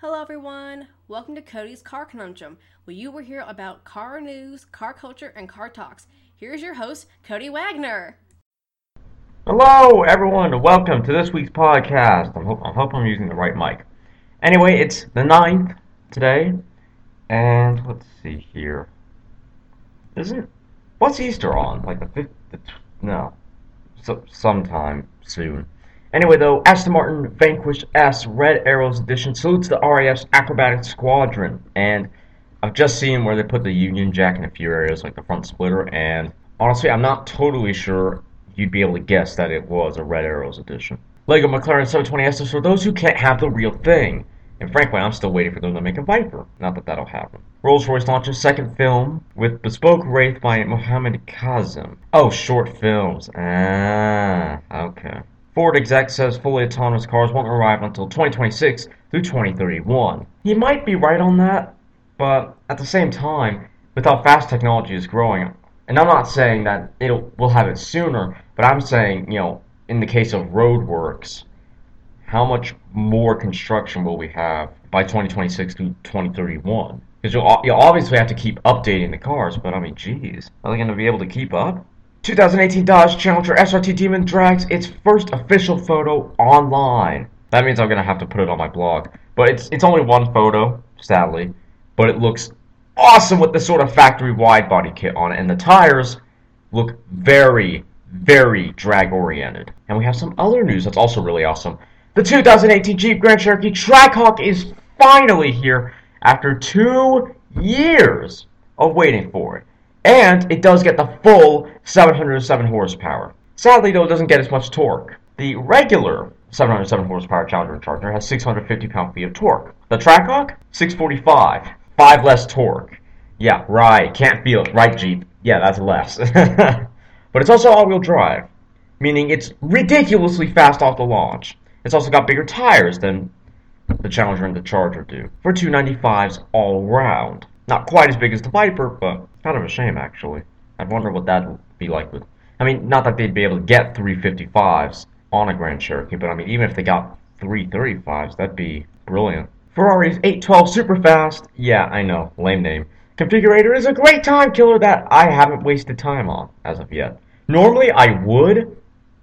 Hello, everyone. Welcome to Cody's Car Conundrum, where you will hear about car news, car culture, and car talks. Here's your host, Cody Wagner. Hello, everyone. Welcome to this week's podcast. I hope, I hope I'm using the right mic. Anyway, it's the 9th today, and let's see here. Isn't what's Easter on? Like the fifth? The, no, so, sometime soon. Anyway, though, Aston Martin Vanquish S Red Arrows Edition salutes the RAF's acrobatic squadron, and I've just seen where they put the Union Jack in a few areas, like the front splitter, and honestly, I'm not totally sure you'd be able to guess that it was a Red Arrows edition. Lego McLaren 720S is for those who can't have the real thing. And frankly, I'm still waiting for them to make a Viper. Not that that'll happen. Rolls-Royce launches second film with Bespoke Wraith by Mohammed Kazim. Oh, short films. Ah, okay. Ford exec says fully autonomous cars won't arrive until 2026 through 2031. He might be right on that, but at the same time, with how fast technology is growing, and I'm not saying that it'll we'll have it sooner, but I'm saying, you know, in the case of roadworks, how much more construction will we have by 2026 through 2031? Because you'll, you'll obviously have to keep updating the cars, but I mean, geez, are they going to be able to keep up? 2018 Dodge Challenger SRT Demon drags its first official photo online. That means I'm to have to put it on my blog. But it's, it's only one photo, sadly, but it looks awesome with the sort of factory wide body kit on it, and the tires look very, very drag oriented. And we have some other news that's also really awesome. The 2018 Jeep Grand Cherokee Trackhawk is finally here after two years of waiting for it. And it does get the full 707 horsepower. Sadly, though, it doesn't get as much torque. The regular 707 horsepower Challenger and Charger has 650 pound-feet of torque. The Trackhawk, 645. Five less torque. Yeah, right. Can't feel it. Right, Jeep. Yeah, that's less. but it's also all-wheel drive, meaning it's ridiculously fast off the launch. It's also got bigger tires than the Challenger and the Charger do, for 295s all round. Not quite as big as the Viper, but kind of a shame actually. I wonder what that would be like with. I mean, not that they'd be able to get 355s on a Grand Cherokee, but I mean, even if they got 335s, that'd be brilliant. Ferrari's 812 Superfast, yeah, I know, lame name. Configurator is a great time killer that I haven't wasted time on as of yet. Normally I would,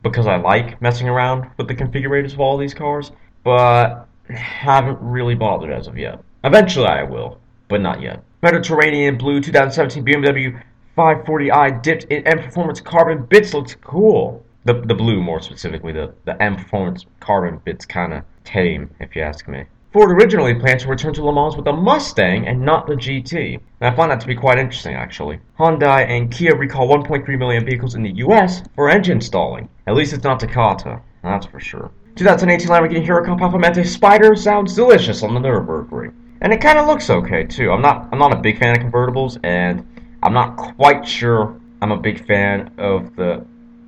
because I like messing around with the configurators of all these cars, but haven't really bothered as of yet. Eventually I will, but not yet. Mediterranean Blue 2017 BMW 540i dipped in M Performance carbon bits looks cool. The, the blue, more specifically, the, the M Performance carbon bits kind of tame, if you ask me. Ford originally planned to return to Le Mans with a Mustang and not the GT. And I find that to be quite interesting, actually. Hyundai and Kia recall 1.3 million vehicles in the US for engine stalling. At least it's not Takata, that's for sure. 2018 Lamborghini Huracan Performante Spider sounds delicious on the Nürburgring. And it kind of looks okay, too. I'm not, I'm not a big fan of convertibles, and I'm not quite sure I'm a big fan of the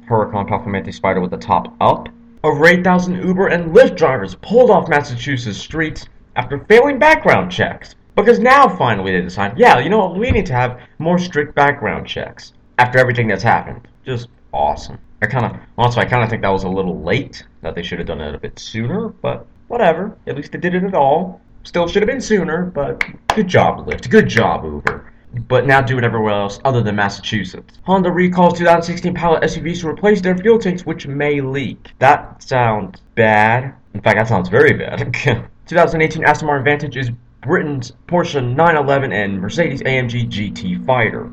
Huracan Performante Spider with the top up. Over 8,000 Uber and Lyft drivers pulled off Massachusetts streets after failing background checks. Because now finally they decide, yeah, you know what, we need to have more strict background checks after everything that's happened. Just awesome. I kind of, honestly, I kind of think that was a little late, that they should have done it a bit sooner, but whatever. At least they did it at all. Still should have been sooner, but good job, Lyft. Good job, Uber but now do it everywhere else other than Massachusetts. Honda recalls 2016 Pilot SUVs to replace their fuel tanks, which may leak. That sounds bad. In fact, that sounds very bad. 2018 Aston Martin Vantage is Britain's Porsche 911 and Mercedes AMG GT Fighter.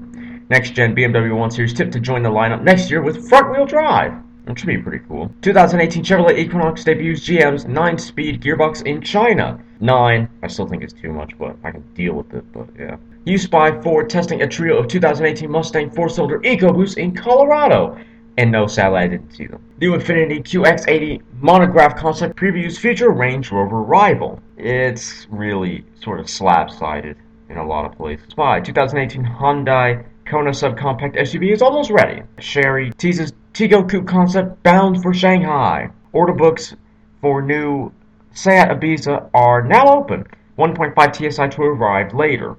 Next gen BMW 1 Series tipped to join the lineup next year with front wheel drive. Which should be pretty cool. 2018 Chevrolet Equinox debuts GM's 9-speed gearbox in China. 9, I still think it's too much, but I can deal with it, but yeah. U-Spy Ford testing a trio of 2018 Mustang 4-cylinder EcoBoost in Colorado. And no, sadly, I didn't see them. New Infiniti QX80 monograph concept previews future Range Rover rival. It's really sort of slab-sided in a lot of places. Spy 2018 Hyundai Kona subcompact SUV is almost ready. Chery teases Tiggo Coupe concept bound for Shanghai. Order books for new Seat Ibiza are now open. 1.5 TSI to arrive later.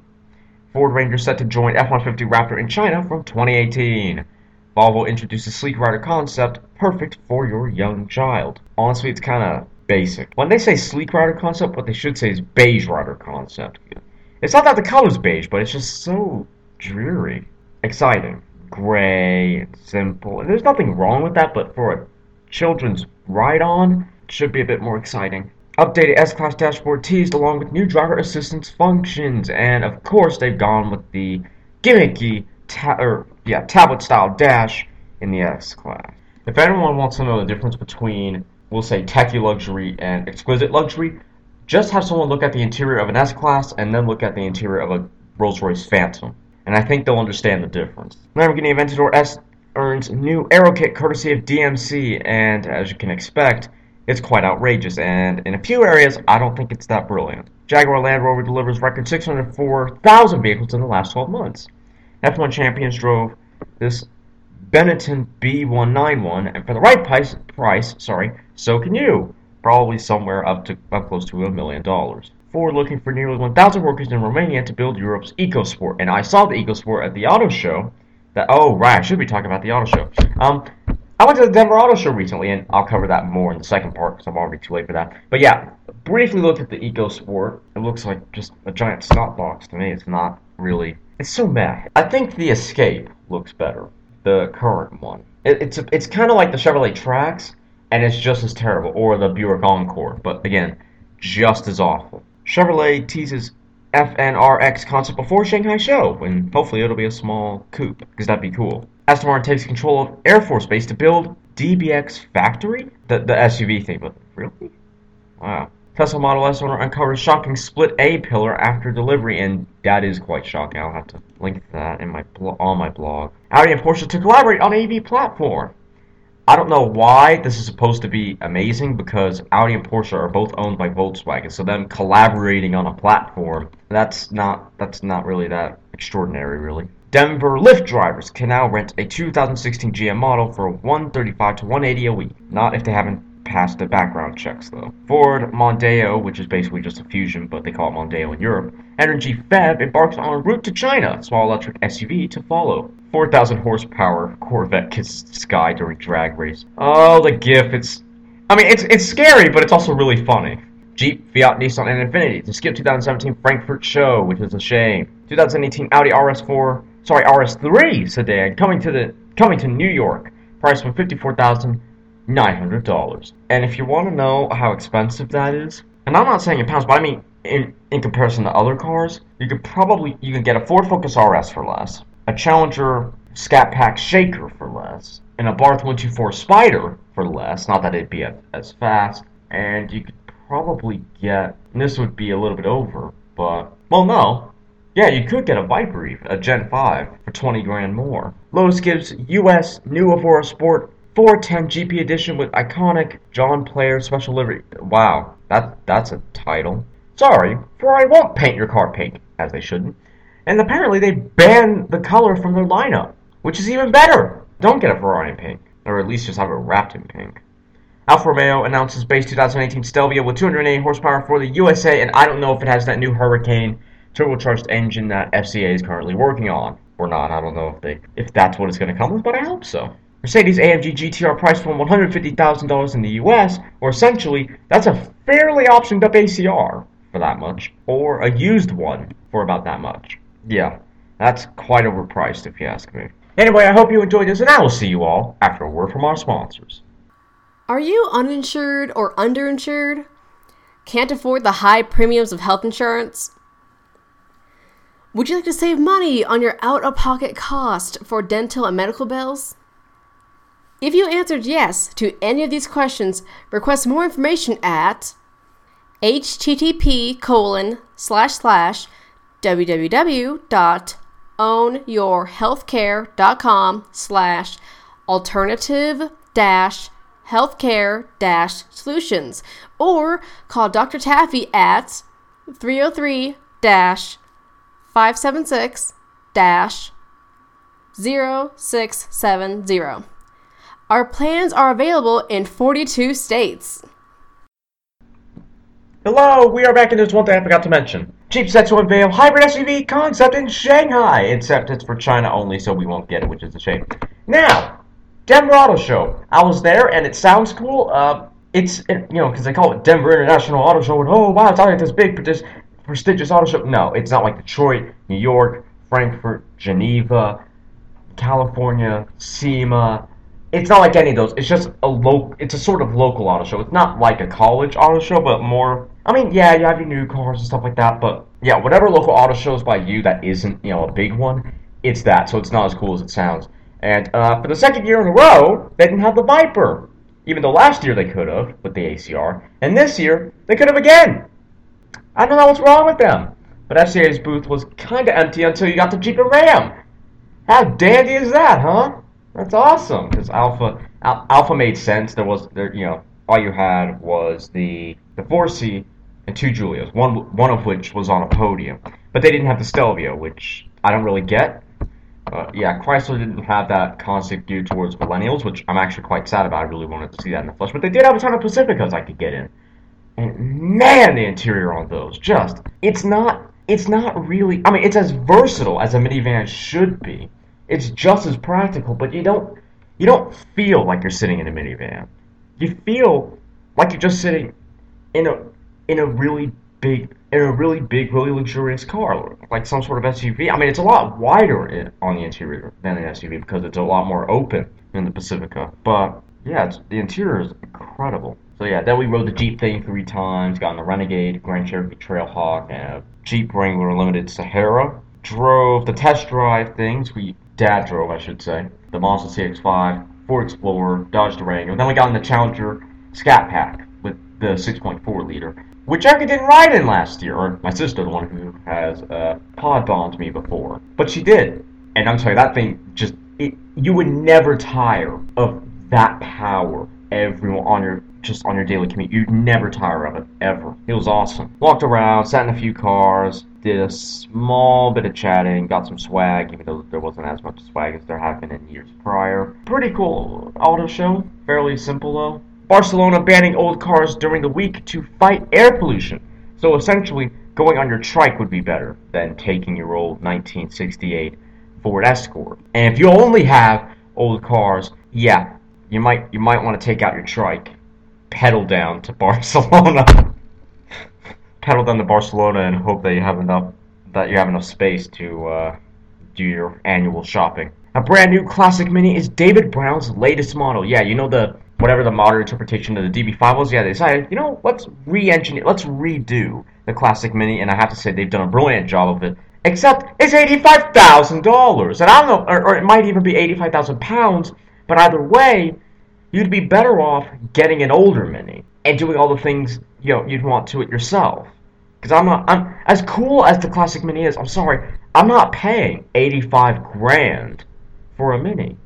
Ford Ranger set to join F-150 Raptor in China from 2018. Volvo introduces sleek rider concept, perfect for your young child. Honestly, it's kind of basic. When they say sleek rider concept, what they should say is beige rider concept. It's not that the color's beige, but it's just so dreary. Exciting. Gray and simple. And there's nothing wrong with that, but for a children's ride-on, it should be a bit more exciting. Updated S-Class dashboard teased along with new driver assistance functions, and of course they've gone with the gimmicky ta- or yeah tablet style dash in the S-Class. If anyone wants to know the difference between we'll say techie luxury and exquisite luxury, just have someone look at the interior of an S-Class and then look at the interior of a Rolls-Royce Phantom, and I think they'll understand the difference. Lamborghini Aventador S earns new aero kit courtesy of DMC, and as you can expect it's quite outrageous, and in a few areas, I don't think it's that brilliant. Jaguar Land Rover delivers record 604,000 vehicles in the last 12 months. F1 champions drove this Benetton B191, and for the right price, price, sorry, so can you. Probably somewhere up to up close to a million dollars. Ford looking for nearly 1,000 workers in Romania to build Europe's EcoSport, and I saw the EcoSport at the auto show. That oh right, I should be talking about the auto show. Um, I went to the Denver Auto Show recently, and I'll cover that more in the second part because I'm already too late for that. But yeah, briefly looked at the EcoSport. It looks like just a giant snot box to me. It's not really. It's so meh. I think the Escape looks better, the current one. It, it's it's kind of like the Chevrolet Trax, and it's just as terrible, or the Buick Encore, but again, just as awful. Chevrolet teases FNRX concept before Shanghai show, and hopefully it'll be a small coupe, because that'd be cool. Aston Martin takes control of Air Force Base to build DBX Factory? The, the SUV thing, but really? Wow. Tesla Model S owner uncovers shocking split A pillar after delivery, and that is quite shocking. I'll have to link that in my on my blog. Audi and Porsche to collaborate on AV platform. I don't know why this is supposed to be amazing because Audi and Porsche are both owned by Volkswagen, so them collaborating on a platform that's not that's not really that extraordinary, really. Denver Lyft drivers can now rent a 2016 GM model for 135 to 180 a week. Not if they haven't passed the background checks though. Ford Mondeo, which is basically just a fusion, but they call it Mondeo in Europe. Energy Feb embarks on a route to China, small electric SUV to follow. 4,000 horsepower Corvette kisses sky during drag race. Oh, the GIF! It's, I mean, it's it's scary, but it's also really funny. Jeep, Fiat, Nissan, and Infiniti to skip 2017 Frankfurt show, which is a shame. 2018 Audi RS4 sorry, RS3 sedan coming to the coming to New York, priced from fifty-four thousand nine hundred dollars. And if you want to know how expensive that is, and I'm not saying in pounds, but I mean in in comparison to other cars, you could probably you can get a Ford Focus RS for less, a Challenger Scat Pack Shaker for less, and a Barth 124 Spider for less. Not that it'd be as fast, and you could probably get. This would be a little bit over, but well, no, yeah, you could get a Viper a Gen 5, for 20 grand more. Lotus gives US new Evora Sport 410 GP edition with iconic John Player special livery. Wow, that that's a title. Sorry, Ferrari won't paint your car pink, as they shouldn't. And apparently they banned the color from their lineup, which is even better. Don't get a Ferrari in pink, or at least just have it wrapped in pink. Alfa Romeo announces base 2018 Stelvio with 280 horsepower for the USA, and I don't know if it has that new Hurricane turbocharged engine that FCA is currently working on. Or not, I don't know if they if that's what it's going to come with, but I hope so. Mercedes AMG GTR priced from $150,000 in the US, or essentially, that's a fairly optioned up ACR for that much, or a used one for about that much. Yeah, that's quite overpriced if you ask me. Anyway, I hope you enjoyed this, and I will see you all after a word from our sponsors. Are you uninsured or underinsured? Can't afford the high premiums of health insurance? Would you like to save money on your out of pocket cost for dental and medical bills? If you answered yes to any of these questions, request more information at http colon slash slash www.ownyourhealthcare.com slash alternative dash healthcare dash solutions or call Dr. Taffy at 303 dash 576 0670. Our plans are available in 42 states. Hello, we are back in this one thing I forgot to mention. Jeep set to unveil hybrid SUV concept in Shanghai, except it's for China only, so we won't get it, which is a shame. Now, Denver Auto Show. I was there, and it sounds cool. Uh, it's it, you know because they call it Denver International Auto Show and oh wow it's like this big prestigious auto show. No, it's not like Detroit, New York, Frankfurt, Geneva, California, SEMA. It's not like any of those. It's just a local. It's a sort of local auto show. It's not like a college auto show, but more. I mean, yeah, you have your new cars and stuff like that, but yeah, whatever local auto shows by you that isn't you know a big one, it's that. So it's not as cool as it sounds. And uh, for the second year in a row, they didn't have the Viper. Even though last year they could have with the ACR, and this year they could have again. I don't know what's wrong with them. But FCA's booth was kind of empty until you got the Jeep and Ram. How dandy is that, huh? That's awesome. Because Alpha Al- Alfa made sense. There was there, you know, all you had was the the 4C and two Giulios. One one of which was on a podium, but they didn't have the Stelvio, which I don't really get. Uh, yeah, Chrysler didn't have that concept geared towards millennials, which I'm actually quite sad about. I really wanted to see that in the flesh, but they did have a ton of Pacificas I could get in. And man, the interior on those just it's not it's not really I mean it's as versatile as a minivan should be. It's just as practical, but you don't you don't feel like you're sitting in a minivan. You feel like you're just sitting in a in a really big in a really big, really luxurious car, like some sort of SUV. I mean, it's a lot wider in, on the interior than an SUV because it's a lot more open than the Pacifica. But yeah, the interior is incredible. So yeah, then we rode the Jeep thing three times, got on the Renegade, Grand Cherokee Trailhawk, and a Jeep Wrangler Limited Sahara. Drove the test drive things. We dad drove, I should say. The Mazda CX-5, Ford Explorer, Dodge Durango. Then we got in the Challenger Scat Pack with the 6.4 liter, which I didn't ride in last year. Or my sister, the one who has uh, pod bombed me before, but she did. And I'm sorry, that thing just it, you would never tire of that power everyone on your just on your daily commute. You'd never tire of it ever. It was awesome. Walked around, sat in a few cars, did a small bit of chatting, got some swag, even though there wasn't as much swag as there had been in years prior. Pretty cool auto show. Fairly simple though. Barcelona banning old cars during the week to fight air pollution. So essentially, going on your trike would be better than taking your old 1968 Ford Escort. And if you only have old cars, yeah, you might you might want to take out your trike, pedal down to Barcelona, pedal down to Barcelona, and hope that you have enough that you have enough space to uh, do your annual shopping. A brand new classic Mini is David Brown's latest model. Yeah, you know the whatever the modern interpretation of the DB5 was. Yeah, they decided you know let's re-engineer, let's redo the classic Mini, and I have to say they've done a brilliant job of it. Except it's eighty-five thousand dollars, and I don't know, or, or it might even be eighty-five thousand pounds but either way, you'd be better off getting an older Mini and doing all the things you know you'd want to it yourself. Because I'm not, I'm as cool as the classic Mini is. I'm sorry, I'm not paying 85 grand for a Mini,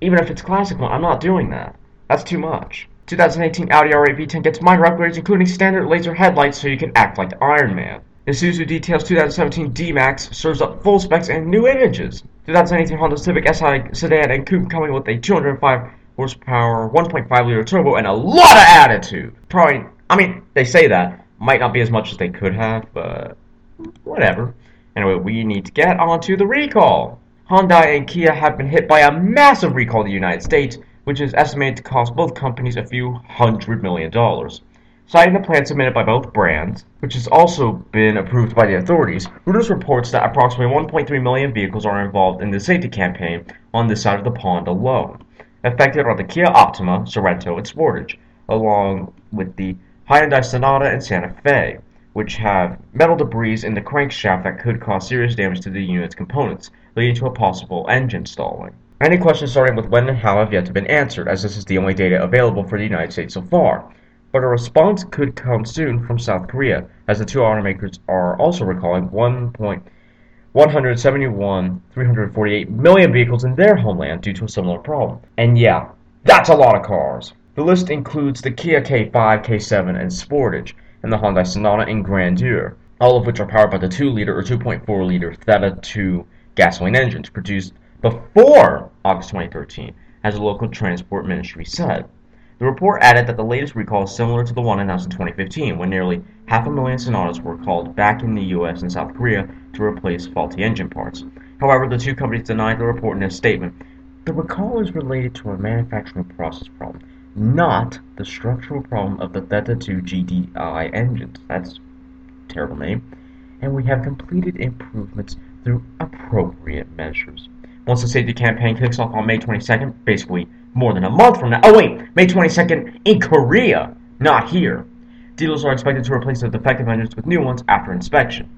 even if it's classic one. I'm not doing that. That's too much. 2018 Audi R8 V10 gets minor upgrades, including standard laser headlights, so you can act like Iron Man. Isuzu details 2017 D-Max serves up full specs and new images. 2018 Honda Civic Si sedan and coupe coming with a 205 horsepower, 1.5 liter turbo, and a lot of attitude. Probably, I mean, they say that might not be as much as they could have, but whatever. Anyway, we need to get onto the recall. Hyundai and Kia have been hit by a massive recall in the United States, which is estimated to cost both companies a few hundred million dollars. Citing the plan submitted by both brands, which has also been approved by the authorities, Reuters reports that approximately 1.3 million vehicles are involved in the safety campaign on this side of the pond alone. Affected are the Kia Optima, Sorento, and Sportage, along with the Hyundai Sonata and Santa Fe, which have metal debris in the crankshaft that could cause serious damage to the unit's components, leading to a possible engine stalling. Any questions starting with when and how have yet to be answered, as this is the only data available for the United States so far but a response could come soon from South Korea, as the two automakers are also recalling 171 348 million vehicles in their homeland due to a similar problem. And yeah, that's a lot of cars. The list includes the Kia K5, K7, and Sportage, and the Hyundai Sonata and Grandeur, all of which are powered by the 2-liter or 2.4-liter Theta 2 gasoline engines produced before August 2013, as the local transport ministry said. The report added that the latest recall is similar to the one announced in 2015, when nearly half a million Sonatas were called back in the US and South Korea to replace faulty engine parts. However, the two companies denied the report in a statement. The recall is related to a manufacturing process problem, not the structural problem of the Theta 2 GDI engines. That's terrible name. And we have completed improvements through appropriate measures. Once the safety campaign kicks off on May 22nd, basically more than a month from now. Oh, wait, May 22nd in Korea, not here. Dealers are expected to replace the defective engines with new ones after inspection.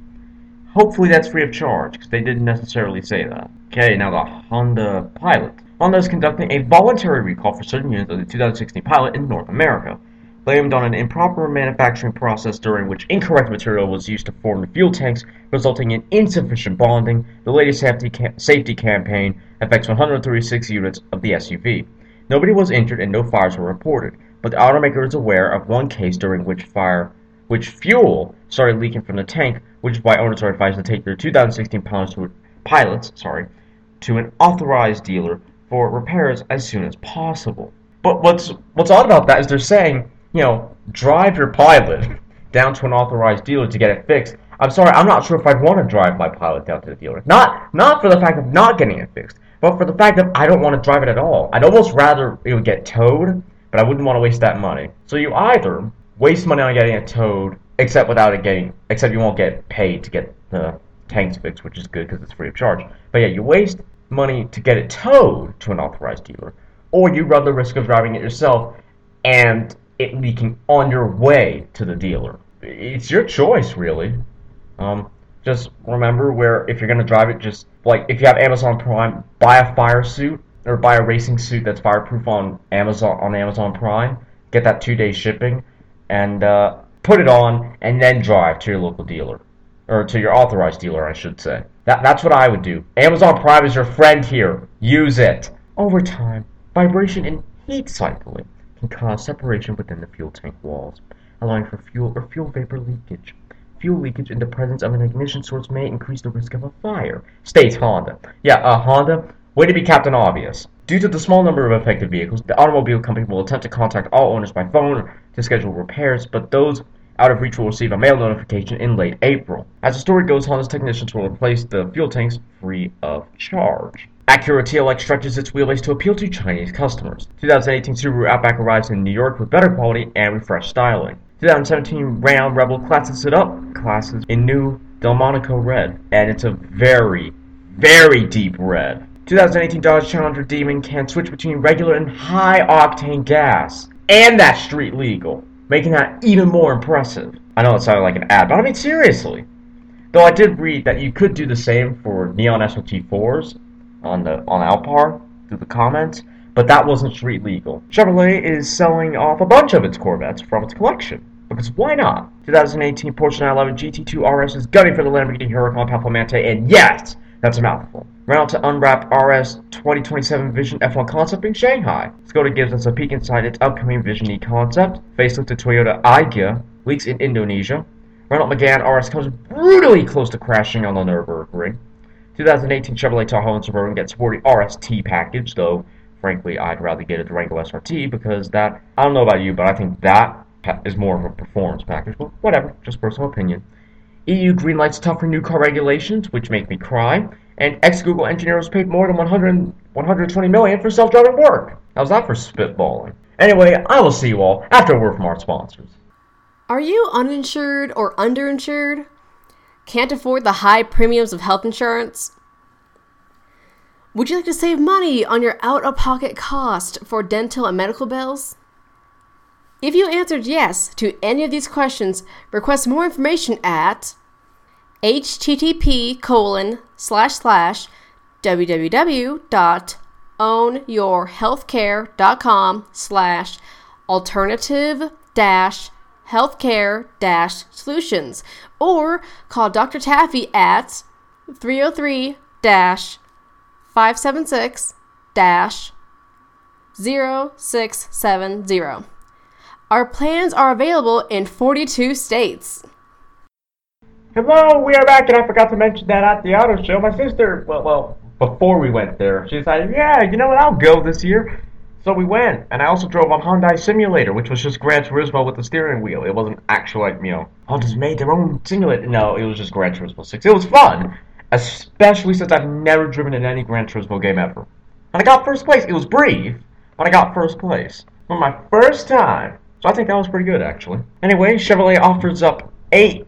Hopefully that's free of charge, because they didn't necessarily say that. Okay, now the Honda Pilot. Honda is conducting a voluntary recall for certain units of the 2016 Pilot in North America, blamed on an improper manufacturing process during which incorrect material was used to form the fuel tanks, resulting in insufficient bonding. The latest safety, ca- safety campaign affects 136 units of the SUV. Nobody was injured and no fires were reported, but the automaker is aware of one case during which fire, which fuel started leaking from the tank, which is why owners are advised to take their 2016 pilots to, pilots, sorry, to an authorized dealer for repairs as soon as possible. But what's what's odd about that is they're saying, you know, drive your pilot down to an authorized dealer to get it fixed. I'm sorry, I'm not sure if I'd want to drive my pilot down to the dealer. Not not for the fact of not getting it fixed, but for the fact that I don't want to drive it at all. I'd almost rather it would get towed, but I wouldn't want to waste that money. So you either waste money on getting it towed, except without it getting, except you won't get paid to get the tanks fixed, which is good because it's free of charge. But yeah, you waste money to get it towed to an authorized dealer, or you run the risk of driving it yourself and it leaking on your way to the dealer. It's your choice, really. Um, just remember where if you're gonna drive it, just like if you have Amazon Prime, buy a fire suit or buy a racing suit that's fireproof on Amazon on Amazon Prime. Get that two day shipping, and uh, put it on, and then drive to your local dealer or to your authorized dealer, I should say. That, that's what I would do. Amazon Prime is your friend here. Use it. Over time, vibration and heat cycling can cause separation within the fuel tank walls, allowing for fuel or fuel vapor leakage. Fuel leakage in the presence of an ignition source may increase the risk of a fire, states Honda. Yeah, uh, Honda, way to be Captain Obvious. Due to the small number of affected vehicles, the automobile company will attempt to contact all owners by phone to schedule repairs, but those out of reach will receive a mail notification in late April. As the story goes, Honda's technicians will replace the fuel tanks free of charge. Acura TLX stretches its wheelbase to appeal to Chinese customers. 2018 Subaru Outback arrives in New York with better quality and refreshed styling. 2017 Ram Rebel classes it up, classes in new Delmonico red, and it's a very, very deep red. 2018 Dodge Challenger Demon can switch between regular and high octane gas, and that's street legal, making that even more impressive. I know it sounded like an ad, but I mean seriously. Though I did read that you could do the same for Neon SRT4s on the on Allpar through the comments, but that wasn't street legal. Chevrolet is selling off a bunch of its Corvettes from its collection. Because why not? 2018 Porsche 911 GT2 RS is gunning for the Lamborghini Huracan Performante, and yes, that's a mouthful. Round to unwrap RS 2027 Vision F1 concept in Shanghai. Skoda gives us a peek inside its upcoming Vision E concept. Facelift to Toyota Agya leaks in Indonesia. Renault Megane RS comes brutally close to crashing on the Nürburgring. 2018 Chevrolet Tahoe and Suburban get sporty RST package, though frankly I'd rather get a Durango SRT because that, I don't know about you, but I think that is more of a performance package. But whatever, just personal opinion. EU greenlights tougher new car regulations, which make me cry. And ex-Google engineers paid more than 100, 120 million for self-driving work. How's that for spitballing? Anyway, I will see you all after a word from our sponsors. Are you uninsured or underinsured? Can't afford the high premiums of health insurance? Would you like to save money on your out of pocket cost for dental and medical bills? If you answered yes to any of these questions, request more information at http colon slash slash www.ownyourhealthcare.com slash alternative dash healthcare solutions or call Dr. Taffy at 303 dash 576 dash 0670. Our plans are available in 42 states. Hello, we are back, and I forgot to mention that at the auto show, my sister, well, well, before we went there, she decided, yeah, you know what, I'll go this year. So we went, and I also drove on Hyundai Simulator, which was just Gran Turismo with the steering wheel. It wasn't actual, like, you know, Honda's made their own simulator. No, it was just Gran Turismo 6. It was fun, especially since I've never driven in any Gran Turismo game ever. And I got first place. It was brief, but I got first place. for my first time. So I think that was pretty good, actually. Anyway, Chevrolet offers up eight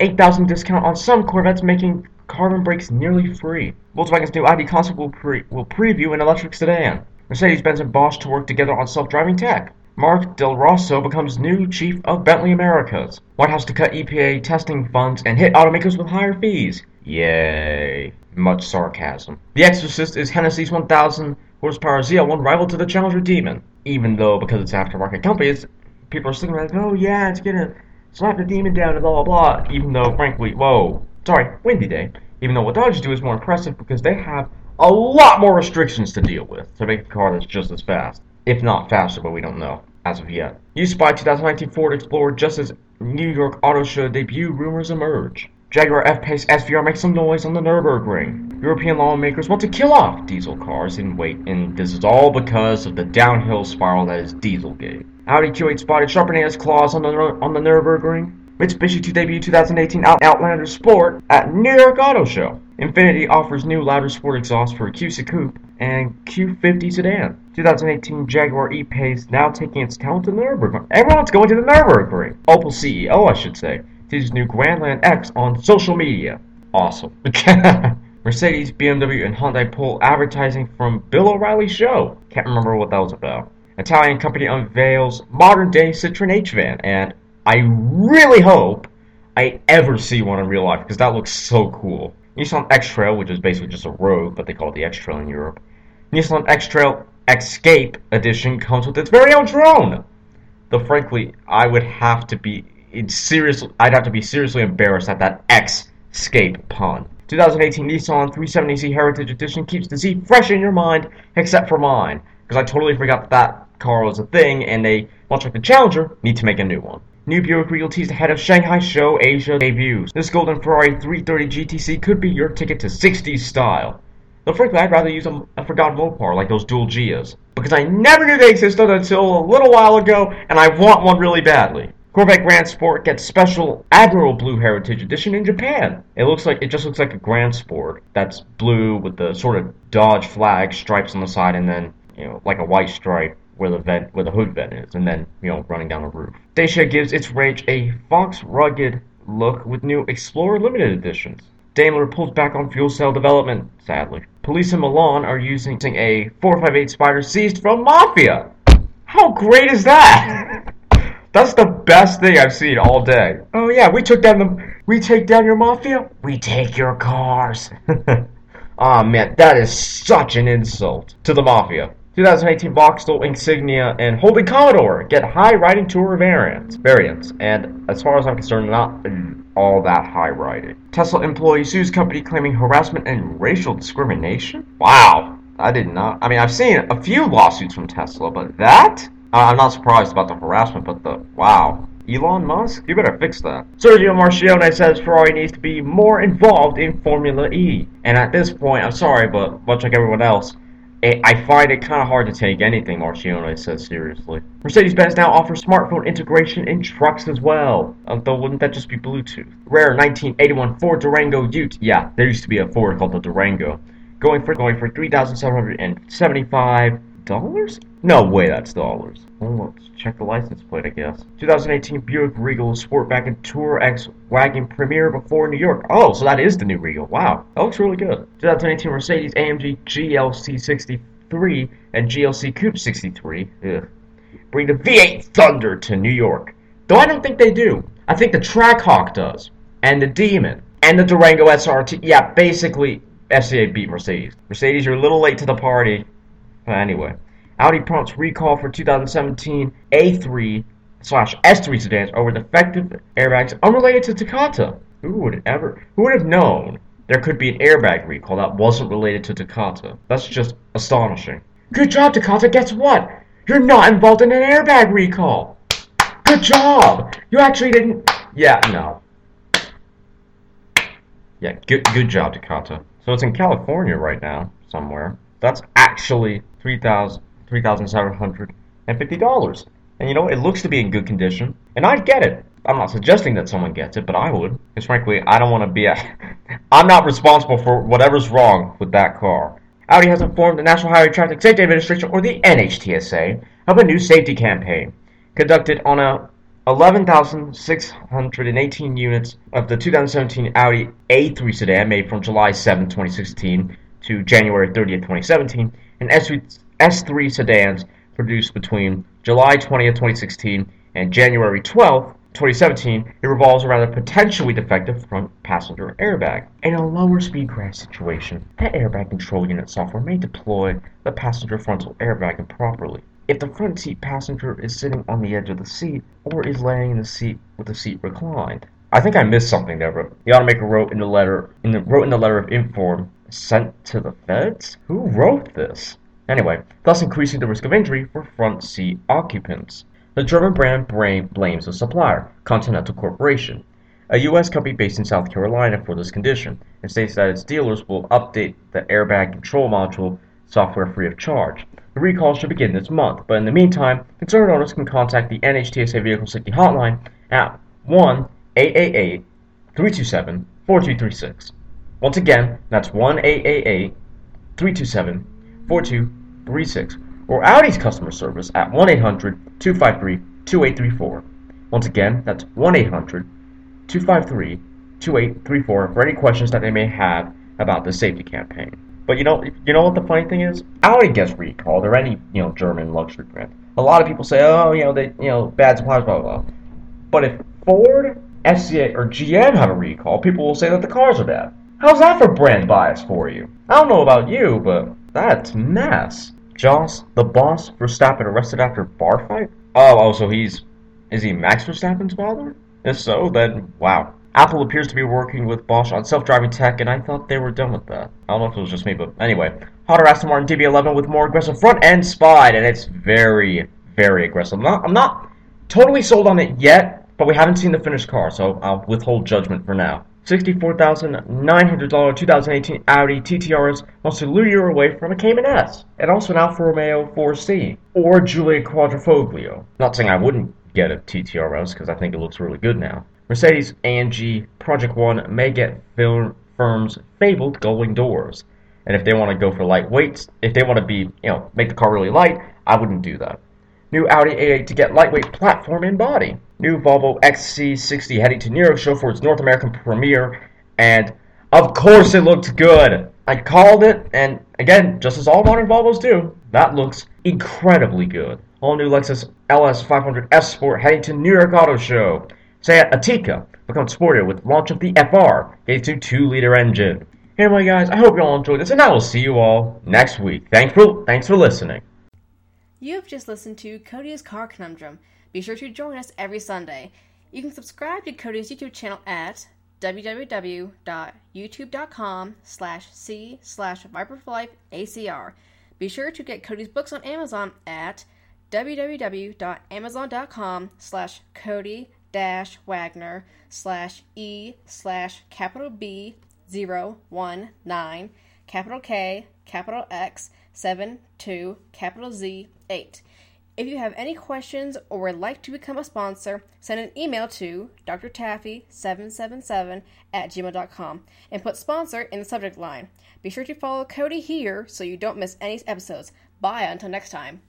8,000 discount on some Corvettes, making carbon brakes nearly free. Volkswagen's new ID concept will, pre- will preview an electric sedan. Mercedes-Benz and Bosch to work together on self-driving tech. Mark Del Rosso becomes new chief of Bentley Americas. White House to cut EPA testing funds and hit automakers with higher fees. Yay. Much sarcasm. The Exorcist is Hennessey's 1000 horsepower ZL1 rival to the Challenger Demon. Even though, because it's aftermarket company, it's, people are still like, oh yeah, it's gonna slap the demon down and blah blah blah. Even though, frankly, whoa, sorry, windy day. Even though what Dodge do is more impressive because they have a lot more restrictions to deal with to make a car that's just as fast, if not faster, but we don't know as of yet. Used by 2019 Ford Explorer just as New York Auto Show debut rumors emerge. Jaguar F-Pace SVR makes some noise on the Nürburgring. European lawmakers want to kill off diesel cars in wait, and this is all because of the downhill spiral that is Dieselgate. Audi Q8 spotted sharpening its claws on the on the Nürburgring. Mitsubishi to debut 2018 Outlander Sport at New York Auto Show. Infiniti offers new louder sport exhaust for QC Coupe and Q50 sedan. 2018 Jaguar E-Pace now taking its talent to the Nürburgring. Everyone's going to the Nürburgring. Opel CEO, I should say his new Grandland X on social media. Awesome. Mercedes, BMW, and Hyundai pull advertising from Bill O'Reilly's show. Can't remember what that was about. Italian company unveils modern day Citroen H van, and I really hope I ever see one in real life because that looks so cool. Nissan X Trail, which is basically just a road, but they call it the X Trail in Europe. Nissan X Trail Escape Edition comes with its very own drone. Though, frankly, I would have to be seriously, I'd have to be seriously embarrassed at that X escape pun. 2018 Nissan 370Z Heritage Edition keeps the Z fresh in your mind, except for mine, because I totally forgot that that car was a thing, and they, much like the Challenger, need to make a new one. New Buick Regal teased ahead of Shanghai Show Asia debuts. This golden Ferrari 330 GTC could be your ticket to 60s style. Though frankly, I'd rather use a, a forgotten Mopar like those dual Ghias, because I never knew they existed until a little while ago, and I want one really badly. Corvette Grand Sport gets special Admiral Blue Heritage Edition in Japan. It looks like it just looks like a Grand Sport that's blue with the sort of Dodge flag stripes on the side, and then you know like a white stripe where the vent where the hood vent is, and then you know running down the roof. Dacia gives its range a Fox rugged look with new Explorer limited editions. Daimler pulls back on fuel cell development, sadly. Police in Milan are using a 458 Spider seized from Mafia. How great is that? That's the best thing I've seen all day. Oh yeah, we took down the we take down your mafia. We take your cars. oh man, that is such an insult to the mafia. 2018 Vauxhall Insignia and Holden Commodore get high riding tour variants. Variants, and as far as I'm concerned, not all that high riding. Tesla employee sues company claiming harassment and racial discrimination. Wow, I did not. I mean, I've seen a few lawsuits from Tesla, but that I'm not surprised about the harassment, but the wow. Elon Musk? You better fix that. Sergio Marchionne says Ferrari needs to be more involved in Formula E. And at this point, I'm sorry, but much like everyone else, I find it kind of hard to take anything Marchionne says seriously. Mercedes-Benz now offers smartphone integration in trucks as well. Uh, although wouldn't that just be Bluetooth? Rare 1981 Ford Durango Ute. Yeah, there used to be a Ford called the Durango. Going for going for 3,775 dollars? No way, that's dollars. Well, let's check the license plate, I guess. 2018 Buick Regal Sportback and Tour X Wagon premiere before New York. Oh, so that is the new Regal. Wow, that looks really good. 2018 Mercedes AMG GLC 63 and GLC Coupe 63 ugh, bring the V8 Thunder to New York. Though I don't think they do. I think the Trackhawk does, and the Demon, and the Durango SRT. Yeah, basically, FCA beat Mercedes. Mercedes, you're a little late to the party. Anyway, Audi prompts recall for 2017 A3 slash S3 sedans over defective airbags unrelated to Takata. Who would ever? Who would have known there could be an airbag recall that wasn't related to Takata? That's just astonishing. Good job, Takata. Guess what? You're not involved in an airbag recall. Good job. You actually didn't. Yeah, no. Yeah, good good job, Takata. So it's in California right now, somewhere. That's actually $3,750. And you know, it looks to be in good condition. And I'd get it. I'm not suggesting that someone gets it, but I would. Because frankly, I don't want to be a. I'm not responsible for whatever's wrong with that car. Audi has informed the National Highway Traffic Safety Administration, or the NHTSA, of a new safety campaign conducted on a 11,618 units of the 2017 Audi A3 sedan made from July 7, 2016 to January 30th, 2017, and S3 sedans produced between July 20th, 2016 and January 12th, 2017, it revolves around a potentially defective front passenger airbag. In a lower speed crash situation, the airbag control unit software may deploy the passenger frontal airbag improperly. If the front seat passenger is sitting on the edge of the seat or is laying in the seat with the seat reclined. I think I missed something there, but you ought to make a wrote in the letter in the wrote in the letter of inform sent to the feds. Who wrote this? Anyway, thus increasing the risk of injury for front seat occupants. The German brand blames the supplier, Continental Corporation, a U.S. company based in South Carolina, for this condition, and states that its dealers will update the airbag control module software free of charge. The recall should begin this month, but in the meantime, concerned owners can contact the NHTSA Vehicle Safety Hotline at 1 888 327 4236. Once again, that's 1 888 327 4236 or Audi's customer service at 1 800 253 2834. Once again, that's 1 800 253 2834 for any questions that they may have about the safety campaign. But you know, you know what the funny thing is? Audi gets recalled, or any you know German luxury brand. A lot of people say, oh, you know, they, you know, bad suppliers, blah blah blah. But if Ford, FCA, or GM have a recall, people will say that the cars are bad. How's that for brand bias for you? I don't know about you, but that's mess. Jos, the boss, Verstappen arrested after bar fight? Oh, oh, so he's. Is he Max Verstappen's father? If so, then wow. Apple appears to be working with Bosch on self-driving tech, and I thought they were done with that. I don't know if it was just me, but anyway. Hotter Aston Martin DB11 with more aggressive front end spide, and it's very, very aggressive. I'm not, I'm not totally sold on it yet, but we haven't seen the finished car, so I'll withhold judgment for now. $64,900 2018 Audi TTRS wants to lure you away from a Cayman S, and also an Alfa Romeo 4C, or Giulia Quadrifoglio. Not saying I wouldn't get a TTRS, because I think it looks really good now. Mercedes AMG Project One may get film firm's fabled gullwing doors. And if they want to go for lightweight, if they want to be, you know, make the car really light, I wouldn't do that. New Audi A8 to get lightweight platform and body. New Volvo XC60 heading to New York Show for its North American premiere. And of course it looked good. I called it, and again, just as all modern Volvos do, that looks incredibly good. All new Lexus LS 500 S Sport heading to New York Auto Show. Seat Ateca becomes sportier with launch of the FR, a 2-liter engine. Anyway, guys, I hope you all enjoyed this, and I will see you all next week. Thanks for thanks for listening. You have just listened to Cody's Car Conundrum. Be sure to join us every Sunday. You can subscribe to Cody's YouTube channel at www.youtube.com slash c slash viperforlifeacr. Be sure to get Cody's books on Amazon at www.amazon.com slash Cody dash Wagner slash E slash capital B zero one nine capital K capital X 7 2 capital Z 8. If you have any questions or would like to become a sponsor, send an email to drtaffy777 at gmail.com and put sponsor in the subject line. Be sure to follow Cody here so you don't miss any episodes. Bye until next time.